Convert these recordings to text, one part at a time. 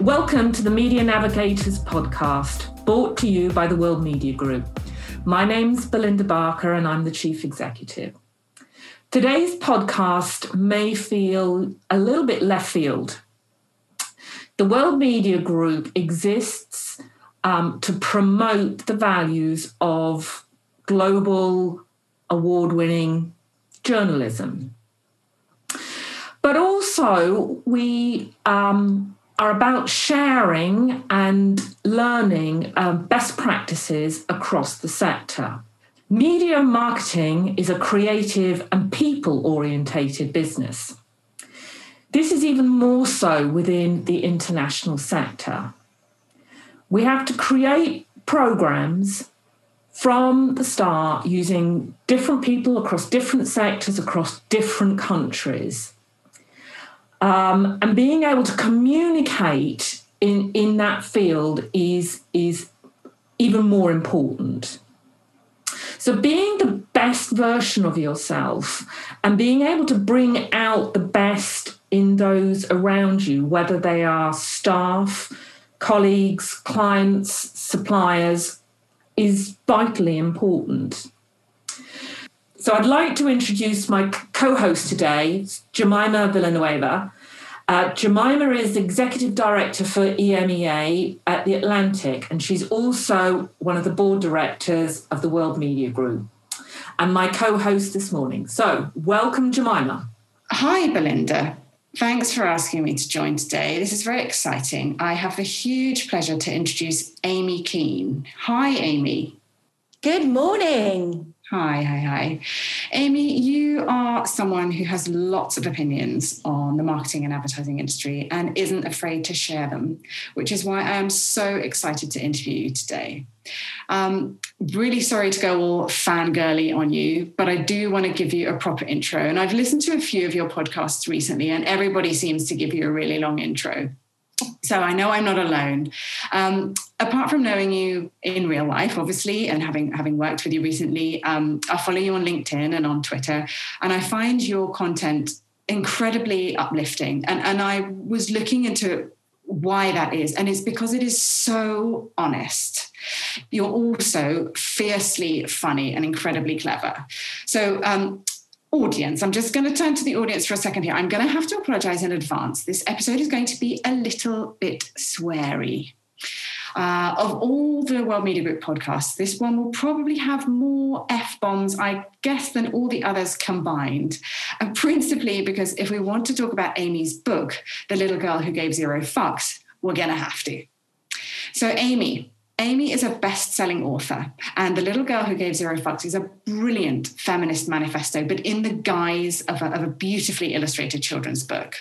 Welcome to the Media Navigators podcast, brought to you by the World Media Group. My name's Belinda Barker, and I'm the Chief Executive. Today's podcast may feel a little bit left field. The World Media Group exists um, to promote the values of global award winning journalism. But also, we um, are about sharing and learning um, best practices across the sector. Media marketing is a creative and people orientated business. This is even more so within the international sector. We have to create programs from the start using different people across different sectors, across different countries um, and being able to communicate in, in that field is, is even more important. So, being the best version of yourself and being able to bring out the best in those around you, whether they are staff, colleagues, clients, suppliers, is vitally important. So I'd like to introduce my co-host today, Jemima Villanueva. Uh, Jemima is Executive Director for EMEA at The Atlantic, and she's also one of the board directors of the World Media Group and my co-host this morning. So welcome, Jemima. Hi, Belinda. Thanks for asking me to join today. This is very exciting. I have the huge pleasure to introduce Amy Kean. Hi, Amy. Good morning. Hi, hi, hi. Amy, you are someone who has lots of opinions on the marketing and advertising industry and isn't afraid to share them, which is why I am so excited to interview you today. Um, really sorry to go all fangirly on you, but I do want to give you a proper intro. And I've listened to a few of your podcasts recently, and everybody seems to give you a really long intro. So I know I'm not alone. Um, apart from knowing you in real life, obviously, and having having worked with you recently, um, I follow you on LinkedIn and on Twitter, and I find your content incredibly uplifting. And and I was looking into why that is, and it's because it is so honest. You're also fiercely funny and incredibly clever. So um, audience, I'm just going to turn to the audience for a second here. I'm going to have to apologize in advance. This episode is going to be a little bit sweary. Uh, of all the World Media Group podcasts, this one will probably have more F bombs, I guess, than all the others combined. And principally because if we want to talk about Amy's book, The Little Girl Who Gave Zero Fucks, we're going to have to. So, Amy, Amy is a best selling author, and The Little Girl Who Gave Zero Fucks is a brilliant feminist manifesto, but in the guise of a, of a beautifully illustrated children's book.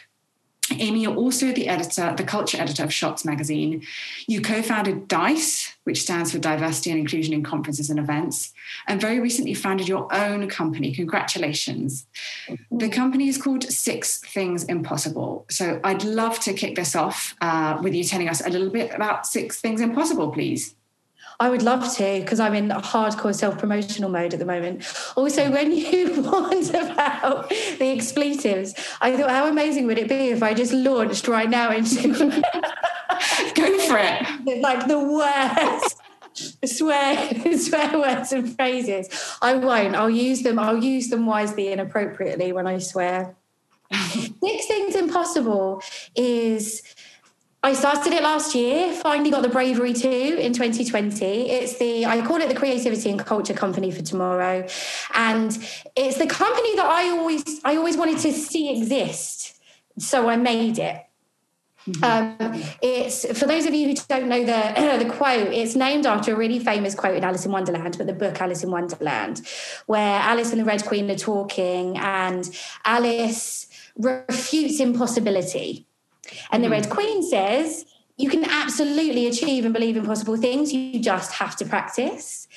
Amy, you're also the editor, the culture editor of Shots magazine. You co founded DICE, which stands for Diversity and Inclusion in Conferences and Events, and very recently founded your own company. Congratulations. The company is called Six Things Impossible. So I'd love to kick this off uh, with you telling us a little bit about Six Things Impossible, please. I would love to because I'm in hardcore self promotional mode at the moment. Also, when you warned about the expletives, I thought, how amazing would it be if I just launched right now into go for it, like the worst. swear swear words and phrases i won't i'll use them i'll use them wisely and appropriately when i swear six things impossible is I started it last year, finally got the bravery to in 2020. It's the, I call it the creativity and culture company for tomorrow. And it's the company that I always, I always wanted to see exist. So I made it. Mm-hmm. Um, it's for those of you who don't know the the quote. It's named after a really famous quote in Alice in Wonderland, but the book Alice in Wonderland, where Alice and the Red Queen are talking, and Alice refutes impossibility and the Red mm-hmm. Queen says, you can absolutely achieve and believe in impossible things. You just have to practice.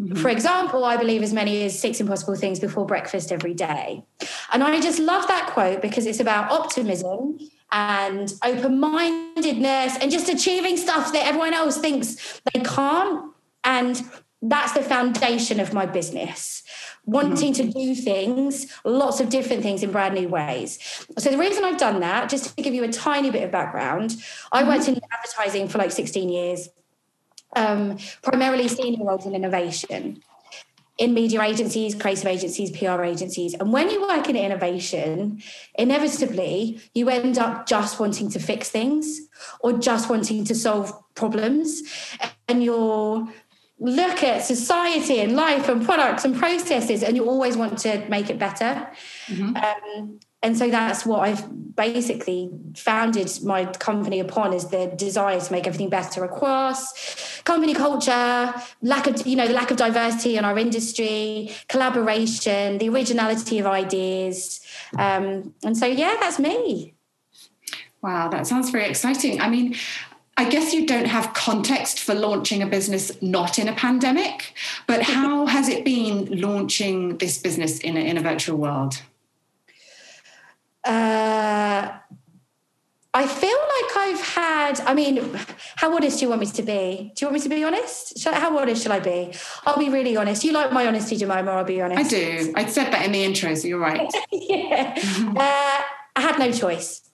Mm-hmm. For example, I believe as many as six impossible things before breakfast every day. And I just love that quote because it's about optimism and open mindedness and just achieving stuff that everyone else thinks they can't. And that's the foundation of my business. Wanting to do things lots of different things in brand new ways. So the reason i've done that just to give you a tiny bit of background i worked in advertising for like 16 years um, primarily senior roles in innovation in media agencies, creative agencies, PR agencies. And when you work in innovation, inevitably you end up just wanting to fix things or just wanting to solve problems. And you're look at society and life and products and processes and you always want to make it better mm-hmm. um, and so that's what I've basically founded my company upon is the desire to make everything better across company culture, lack of you know the lack of diversity in our industry, collaboration, the originality of ideas, um, and so yeah, that's me. Wow, that sounds very exciting. I mean. I guess you don't have context for launching a business not in a pandemic, but how has it been launching this business in a, in a virtual world? Uh, I feel like I've had, I mean, how honest do you want me to be? Do you want me to be honest? How honest shall I be? I'll be really honest. You like my honesty, Jemima, I'll be honest. I do. I said that in the intro, so you're right. yeah. Uh, I had no choice.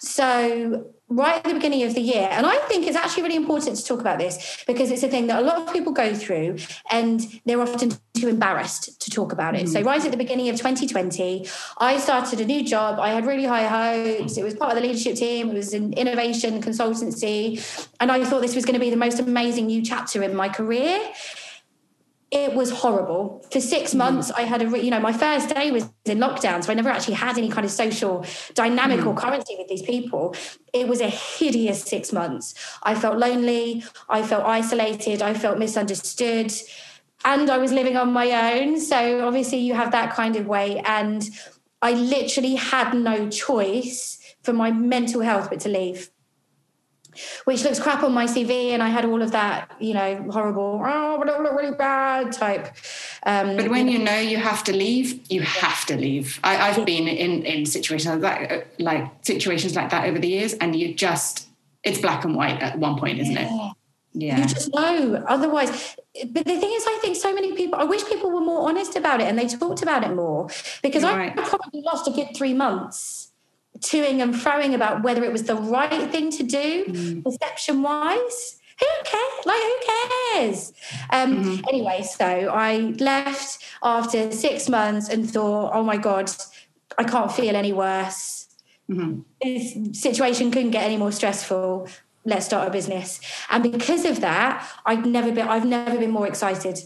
So right at the beginning of the year. And I think it's actually really important to talk about this because it's a thing that a lot of people go through and they're often too embarrassed to talk about it. Mm. So, right at the beginning of 2020, I started a new job. I had really high hopes. It was part of the leadership team, it was an innovation consultancy. And I thought this was going to be the most amazing new chapter in my career it was horrible. For six mm. months, I had a, you know, my first day was in lockdown, so I never actually had any kind of social dynamic mm. or currency with these people. It was a hideous six months. I felt lonely, I felt isolated, I felt misunderstood, and I was living on my own. So obviously, you have that kind of way. And I literally had no choice for my mental health but to leave which looks crap on my CV. And I had all of that, you know, horrible, oh, but it look really bad type. Um, but when you know you have to leave, you have to leave. I, have been in, in situations like that, like situations like that over the years, and you just, it's black and white at one point, isn't yeah. it? Yeah. You just know. Otherwise, but the thing is, I think so many people, I wish people were more honest about it and they talked about it more because I right. probably lost a good three months toing and froing about whether it was the right thing to do, mm. perception wise. Who cares? Like, who cares? Um, mm-hmm. Anyway, so I left after six months and thought, oh my God, I can't feel any worse. Mm-hmm. This situation couldn't get any more stressful. Let's start a business. And because of that, I've never been I've never been more excited.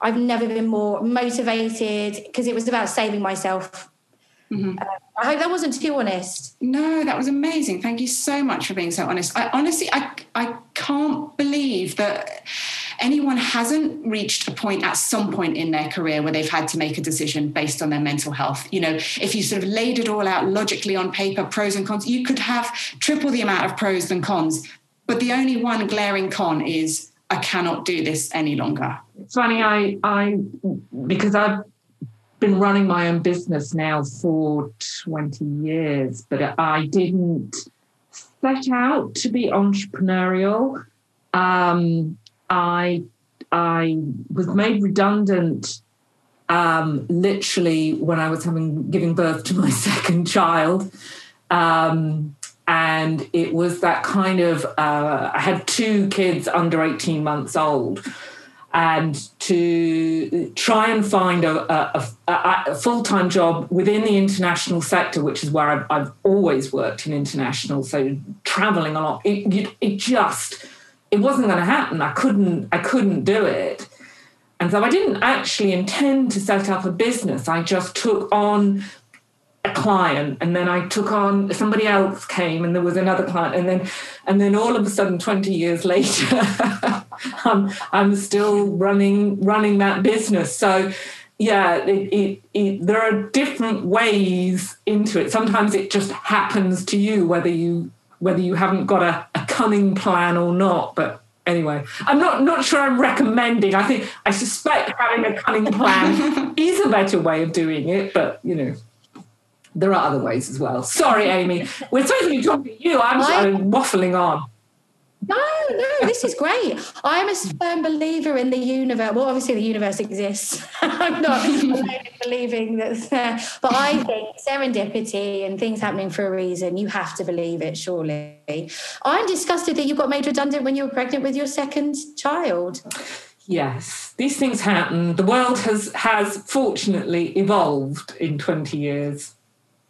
I've never been more motivated because it was about saving myself Mm-hmm. Uh, I hope that wasn't too honest. No, that was amazing. Thank you so much for being so honest. I honestly, I, I can't believe that anyone hasn't reached a point at some point in their career where they've had to make a decision based on their mental health. You know, if you sort of laid it all out logically on paper, pros and cons, you could have triple the amount of pros than cons. But the only one glaring con is I cannot do this any longer. It's funny, I I because I've been running my own business now for 20 years, but I didn't set out to be entrepreneurial. Um, I I was made redundant um, literally when I was having giving birth to my second child. Um, and it was that kind of uh, I had two kids under 18 months old and to try and find a, a, a, a full time job within the international sector, which is where I've, I've always worked in international. So traveling a lot, it, it just it wasn't going to happen. I couldn't I couldn't do it. And so I didn't actually intend to set up a business. I just took on client and then I took on somebody else came and there was another client and then and then all of a sudden 20 years later I'm, I'm still running running that business. So yeah it, it, it, there are different ways into it. Sometimes it just happens to you whether you whether you haven't got a, a cunning plan or not but anyway. I'm not not sure i'm recommending i think i suspect having a cunning plan is a better way of doing it but you know there are other ways as well. Sorry, Amy. We're supposed to be talking to you. I'm, I'm waffling on. No, no, this is great. I'm a firm believer in the universe. Well, obviously, the universe exists. I'm not believing that, but I think serendipity and things happening for a reason, you have to believe it, surely. I'm disgusted that you got made redundant when you were pregnant with your second child. Yes, these things happen. The world has has fortunately evolved in 20 years.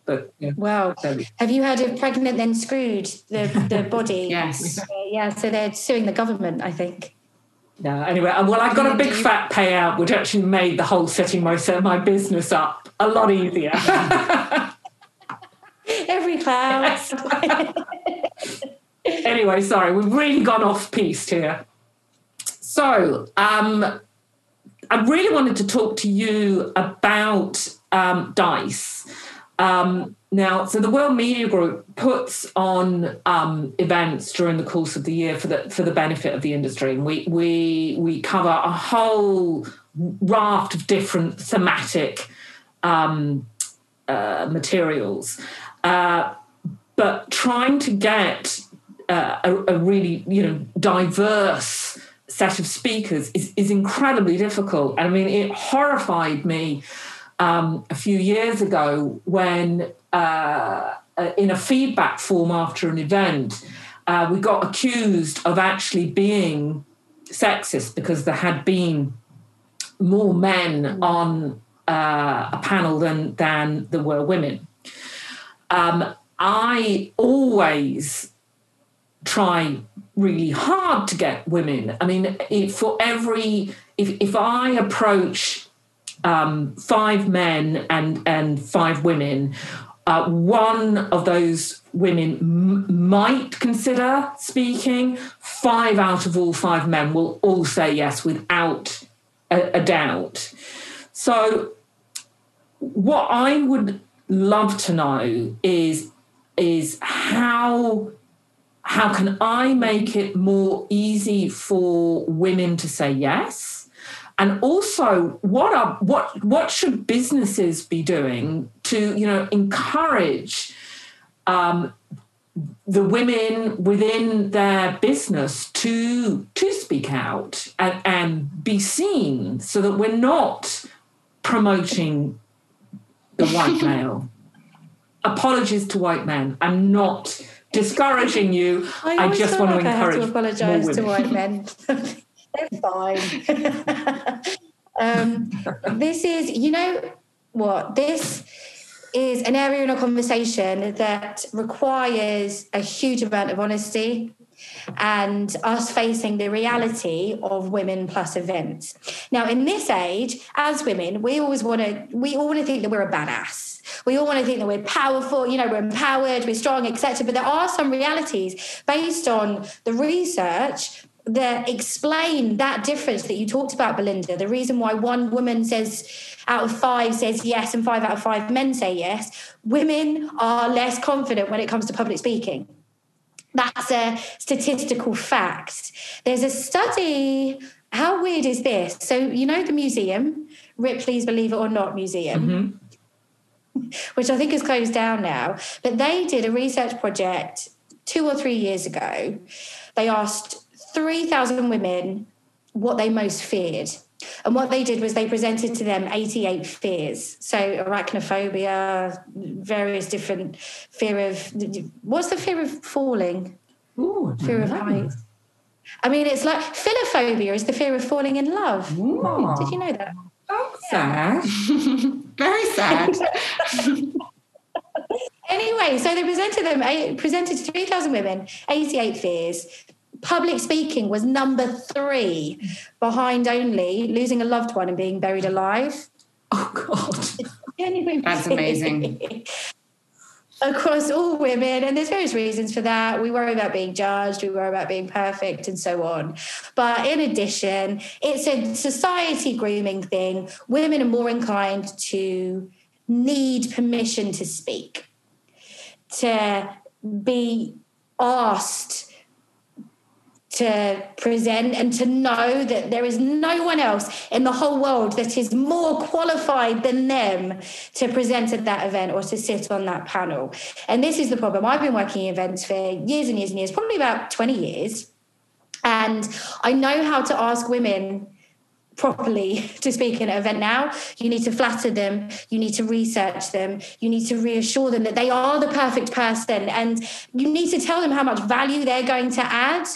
But yeah, Well, have you heard of pregnant then screwed the the body? Yes. Uh, yeah, so they're suing the government, I think. no, anyway, well, I've got a big fat payout, which actually made the whole setting my my business up a lot easier. Every cloud. anyway, sorry, we've really gone off piste here. So, um, I really wanted to talk to you about um, Dice. Um, now, so the World Media Group puts on um, events during the course of the year for the for the benefit of the industry, and we we we cover a whole raft of different thematic um, uh, materials. Uh, but trying to get uh, a, a really you know diverse set of speakers is, is incredibly difficult. I mean, it horrified me um, a few years ago when, uh, uh, in a feedback form after an event, uh, we got accused of actually being sexist because there had been more men on uh, a panel than than there were women. Um, I always try really hard to get women. I mean, if for every if if I approach um, five men and and five women, uh, one of those women m- might consider speaking. Five out of all five men will all say yes without a, a doubt. So, what I would love to know is is how how can I make it more easy for women to say yes? And also, what are what what should businesses be doing to you know encourage um, the women within their business to to speak out and, and be seen, so that we're not promoting the white male. Apologies to white men. I'm not discouraging you. I, always just want like to I have encourage to apologise more to white men. They're fine. um, this is, you know what? This is an area in a conversation that requires a huge amount of honesty and us facing the reality of women plus events. Now, in this age, as women, we always want to, we all want to think that we're a badass. We all want to think that we're powerful, you know, we're empowered, we're strong, etc. But there are some realities based on the research that explain that difference that you talked about, Belinda. The reason why one woman says out of five says yes and five out of five men say yes. Women are less confident when it comes to public speaking. That's a statistical fact. There's a study. How weird is this? So, you know, the museum, Ripley's Believe It or Not Museum, mm-hmm. which I think is closed down now, but they did a research project two or three years ago. They asked 3,000 women what they most feared. And what they did was they presented to them 88 fears. So arachnophobia, various different fear of what's the fear of falling? Ooh, I Fear of heights. I mean, it's like philophobia is the fear of falling in love. Ooh. Did you know that? Sad. Very sad. Anyway, so they presented them eh, presented to 3,000 women, 88 fears. Public speaking was number three, behind only losing a loved one and being buried alive. Oh God. That's amazing. Across all women, and there's various reasons for that. We worry about being judged, we worry about being perfect, and so on. But in addition, it's a society grooming thing. Women are more inclined to need permission to speak, to be asked to present and to know that there is no one else in the whole world that is more qualified than them to present at that event or to sit on that panel. And this is the problem. I've been working in events for years and years and years, probably about 20 years. And I know how to ask women properly to speak in an event now. You need to flatter them, you need to research them, you need to reassure them that they are the perfect person, and you need to tell them how much value they're going to add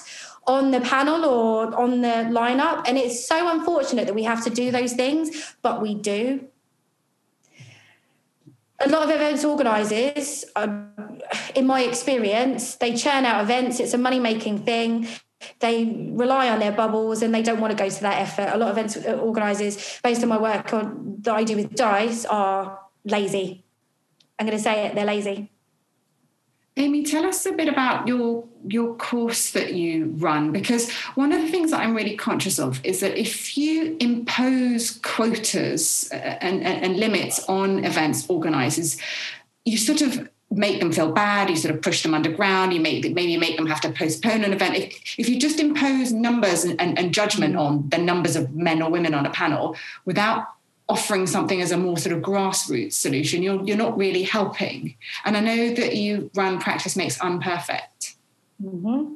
on the panel or on the lineup. And it's so unfortunate that we have to do those things, but we do. A lot of events organisers, um, in my experience, they churn out events. It's a money making thing they rely on their bubbles and they don't want to go to that effort. A lot of events organisers, based on my work on, that I do with Dice, are lazy. I'm going to say it, they're lazy. Amy, tell us a bit about your your course that you run because one of the things that I'm really conscious of is that if you impose quotas uh, and, and, and limits on events organisers, you sort of make them feel bad, you sort of push them underground, you make maybe make them have to postpone an event. If, if you just impose numbers and, and, and judgment on the numbers of men or women on a panel without offering something as a more sort of grassroots solution, you're, you're not really helping. And I know that you run Practice Makes Unperfect. Mm-hmm.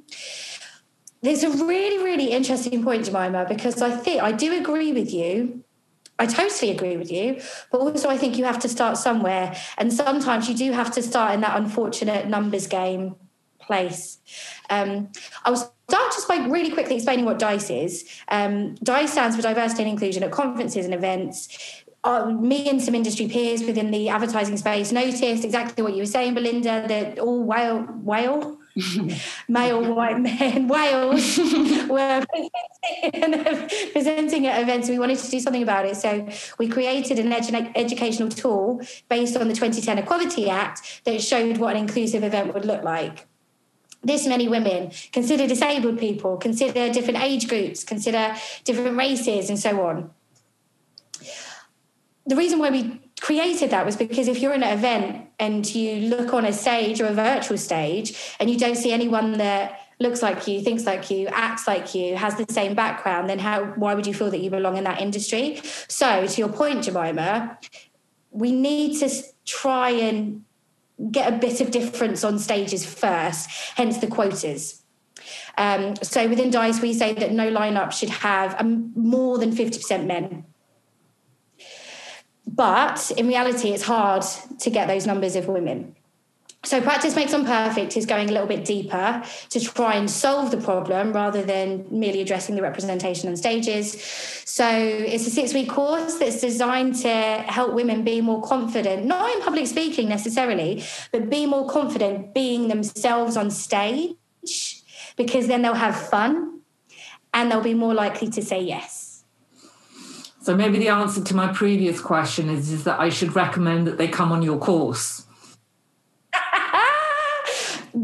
There's a really, really interesting point, Jemima, because I think I do agree with you I totally agree with you, but also I think you have to start somewhere. And sometimes you do have to start in that unfortunate numbers game place. Um, I will start just by really quickly explaining what DICE is. Um, DICE stands for Diversity and Inclusion at Conferences and Events. Uh, me and some industry peers within the advertising space noticed exactly what you were saying, Belinda, that all whale, whale, male white men, Wales, were presenting at events. We wanted to do something about it. So we created an edu- educational tool based on the 2010 Equality Act that showed what an inclusive event would look like this many women, consider disabled people, consider different age groups, consider different races, and so on. The reason why we created that was because if you're in an event and you look on a stage or a virtual stage and you don't see anyone that looks like you, thinks like you, acts like you, has the same background, then how why would you feel that you belong in that industry? So to your point, Jemima, we need to try and get a bit of difference on stages first, hence the quotas. Um, so within DICE, we say that no lineup should have um, more than 50% men but in reality, it's hard to get those numbers of women. So, Practice Makes Unperfect is going a little bit deeper to try and solve the problem rather than merely addressing the representation on stages. So, it's a six week course that's designed to help women be more confident, not in public speaking necessarily, but be more confident being themselves on stage because then they'll have fun and they'll be more likely to say yes. So maybe the answer to my previous question is, is that I should recommend that they come on your course.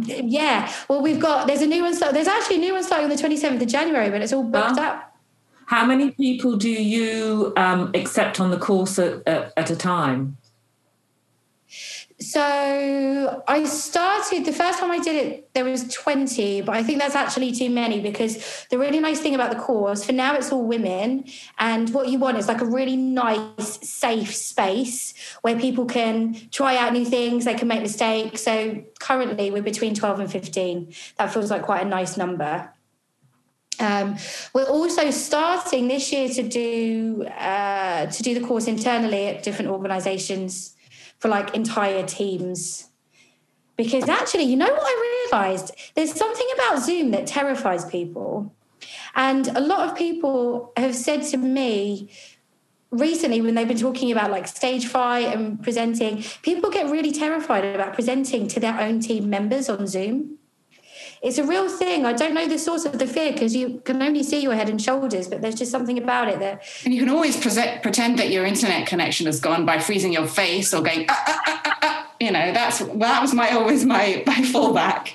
Yeah. Well, we've got there's a new one. Start, there's actually a new one starting on the 27th of January, but it's all booked up. How many people do you um, accept on the course at, at, at a time? So I started the first time I did it, there was 20, but I think that's actually too many because the really nice thing about the course, for now it's all women. And what you want is like a really nice, safe space where people can try out new things, they can make mistakes. So currently we're between 12 and 15. That feels like quite a nice number. Um, we're also starting this year to do uh, to do the course internally at different organisations for like entire teams. Because actually, you know what I realized? There's something about Zoom that terrifies people. And a lot of people have said to me recently when they've been talking about like stage fright and presenting, people get really terrified about presenting to their own team members on Zoom it's a real thing. I don't know the source of the fear because you can only see your head and shoulders, but there's just something about it that. And you can always present, pretend that your internet connection has gone by freezing your face or going, ah, ah, ah, ah you know, that's that was my always my my fallback.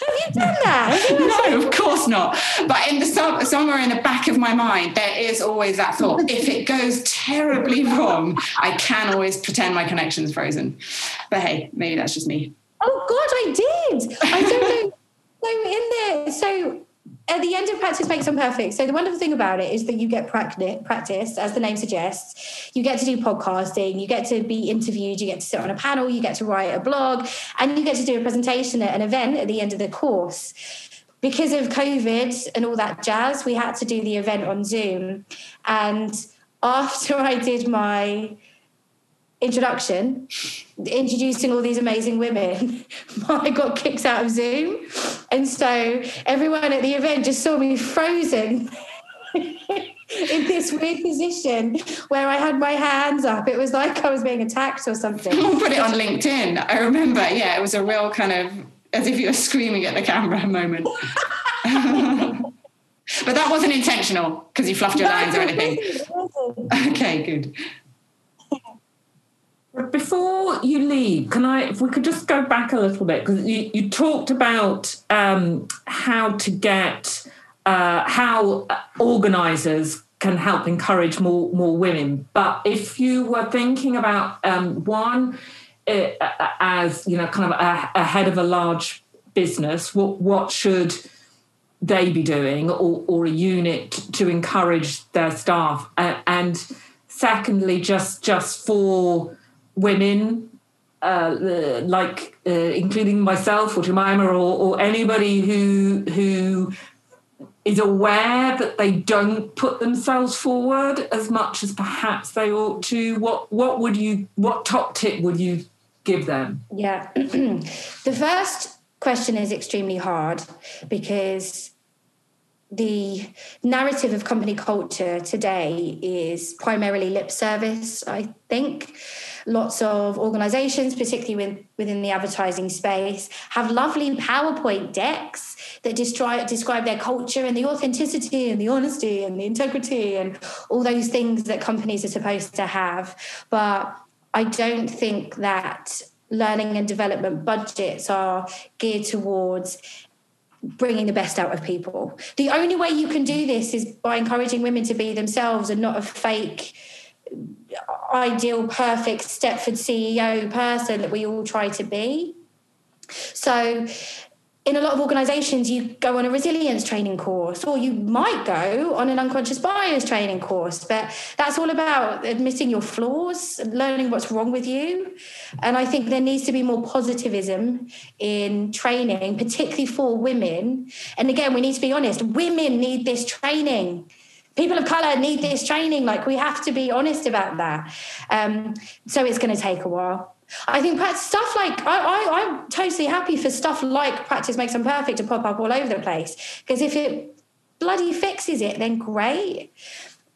Have you done that? no, of course not. But in the somewhere in the back of my mind, there is always that thought: if it goes terribly wrong, I can always pretend my connection's frozen. But hey, maybe that's just me. Oh God, I did. I don't know. So in there, so at the end of practice makes perfect. So the wonderful thing about it is that you get practice, as the name suggests. You get to do podcasting, you get to be interviewed, you get to sit on a panel, you get to write a blog, and you get to do a presentation at an event at the end of the course. because of COVID and all that jazz, we had to do the event on Zoom. And after I did my introduction, introducing all these amazing women, I got kicked out of Zoom. And so everyone at the event just saw me frozen. in this weird position where I had my hands up. It was like I was being attacked or something. We'll put it on LinkedIn. I remember, yeah, it was a real kind of as if you were screaming at the camera moment. but that wasn't intentional because you fluffed your lines or anything. Okay, good. Before you leave, can I, if we could just go back a little bit, because you, you talked about um, how to get, uh, how organisers can help encourage more more women. But if you were thinking about um, one uh, as you know, kind of a, a head of a large business, what what should they be doing, or, or a unit to encourage their staff? Uh, and secondly, just just for women uh, like uh, including myself or Jemima or, or, anybody who who is aware that they don't put themselves forward as much as perhaps they ought to. What what would you what top tip would you give them? Yeah, the first question is extremely hard because the narrative of company culture today is primarily lip service, I think. Lots of organizations, particularly within the advertising space, have lovely PowerPoint decks that describe, describe their culture and the authenticity and the honesty and the integrity and all those things that companies are supposed to have. But I don't think that learning and development budgets are geared towards bringing the best out of people. The only way you can do this is by encouraging women to be themselves and not a fake, ideal, perfect Stepford CEO person that we all try to be. So in a lot of organizations, you go on a resilience training course, or you might go on an unconscious bias training course. But that's all about admitting your flaws, learning what's wrong with you. And I think there needs to be more positivism in training, particularly for women. And again, we need to be honest women need this training people of color need this training like we have to be honest about that um, so it's going to take a while I think stuff like I, I, I'm totally happy for stuff like practice makes unperfect to pop up all over the place because if it bloody fixes it, then great.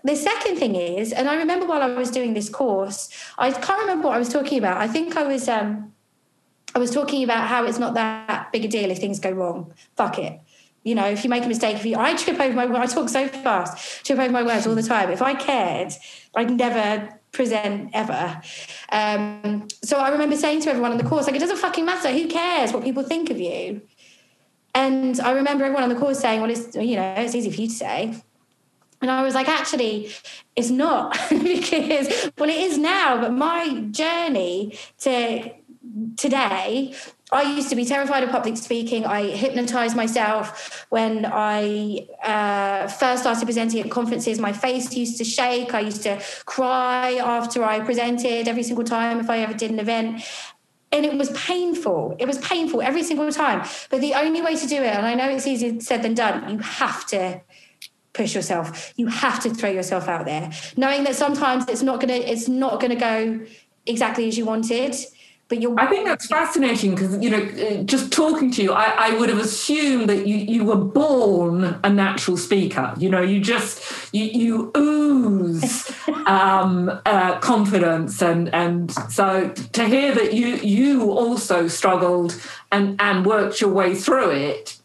The second thing is, and I remember while I was doing this course, I can't remember what I was talking about. I think I was um, I was talking about how it's not that big a deal if things go wrong. Fuck it. You know, if you make a mistake, if you I trip over my I talk so fast, trip over my words all the time. If I cared, I'd never present ever. Um, so I remember saying to everyone on the course, like, it doesn't fucking matter. Who cares what people think of you? And I remember everyone on the course saying, well, it's, you know, it's easy for you to say. And I was like, actually, it's not because, well, it is now, but my journey to today I used to be terrified of public speaking. I hypnotized myself when I uh, first started presenting at conferences. My face used to shake. I used to cry after I presented every single time if I ever did an event. And it was painful. It was painful every single time. But the only way to do it, and I know it's easier said than done, you have to push yourself. You have to throw yourself out there, knowing that sometimes it's not gonna it's not gonna go exactly as you wanted but you're. I think that's fascinating because you know, uh, just talking to you, I, I, would have assumed that you you were born a natural speaker. You know, you just you you ooze um, uh, confidence, and and so to hear that you you also struggled and and worked your way through it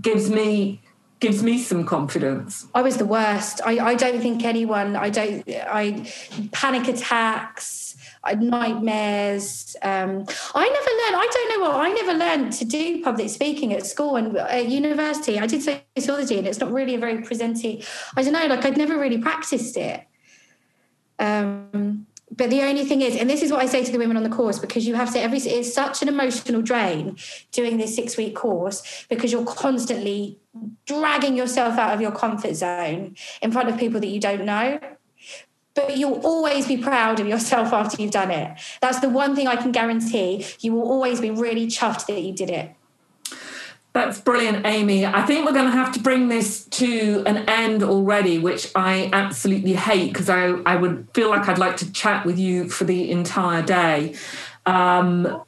gives me gives me some confidence. I was the worst. I, I don't think anyone. I don't. I panic attacks nightmares. Um, I never learned. I don't know what I never learned to do public speaking at school and at university. I did sociology, and it's not really a very presenty. I don't know. Like I'd never really practiced it. Um, but the only thing is, and this is what I say to the women on the course, because you have to every it's such an emotional drain doing this six week course because you're constantly dragging yourself out of your comfort zone in front of people that you don't know but you'll always be proud of yourself after you've done it. That's the one thing I can guarantee. You will always be really chuffed that you did it. That's brilliant, Amy. I think we're going to have to bring this to an end already, which I absolutely hate because I, I would feel like I'd like to chat with you for the entire day. Um,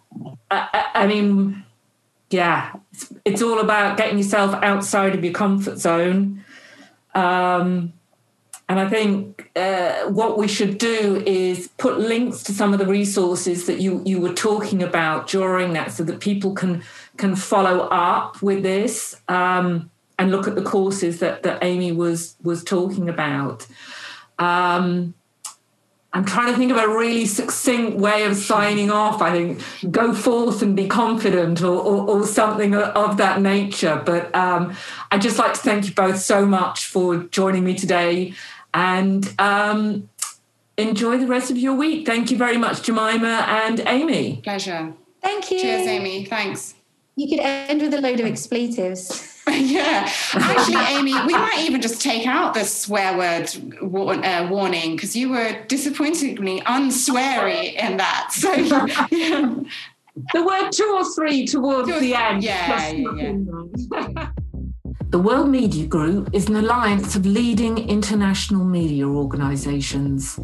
I, I, mean, yeah, it's, it's, all about getting yourself outside of your comfort zone. Um, and I think uh, what we should do is put links to some of the resources that you, you were talking about during that so that people can can follow up with this um, and look at the courses that, that Amy was was talking about. Um, I'm trying to think of a really succinct way of signing off. I think go forth and be confident or, or, or something of that nature. But um, I'd just like to thank you both so much for joining me today and um, enjoy the rest of your week. Thank you very much, Jemima and Amy. Pleasure. Thank you. Cheers, Amy. Thanks. You could end with a load of expletives. yeah, actually, Amy, we might even just take out the swear word war- uh, warning because you were disappointingly unsweary in that. So, yeah. the word two or three towards two the end. Yeah, yeah, yeah. The World Media Group is an alliance of leading international media organisations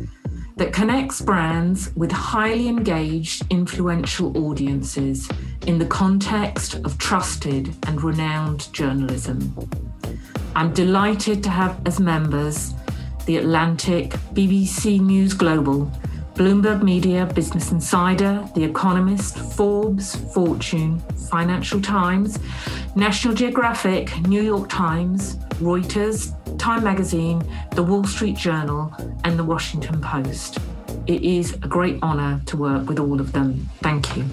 that connects brands with highly engaged, influential audiences in the context of trusted and renowned journalism. I'm delighted to have as members The Atlantic, BBC News Global, Bloomberg Media, Business Insider, The Economist, Forbes, Fortune, Financial Times, National Geographic, New York Times, Reuters, Time Magazine, The Wall Street Journal, and The Washington Post. It is a great honour to work with all of them. Thank you.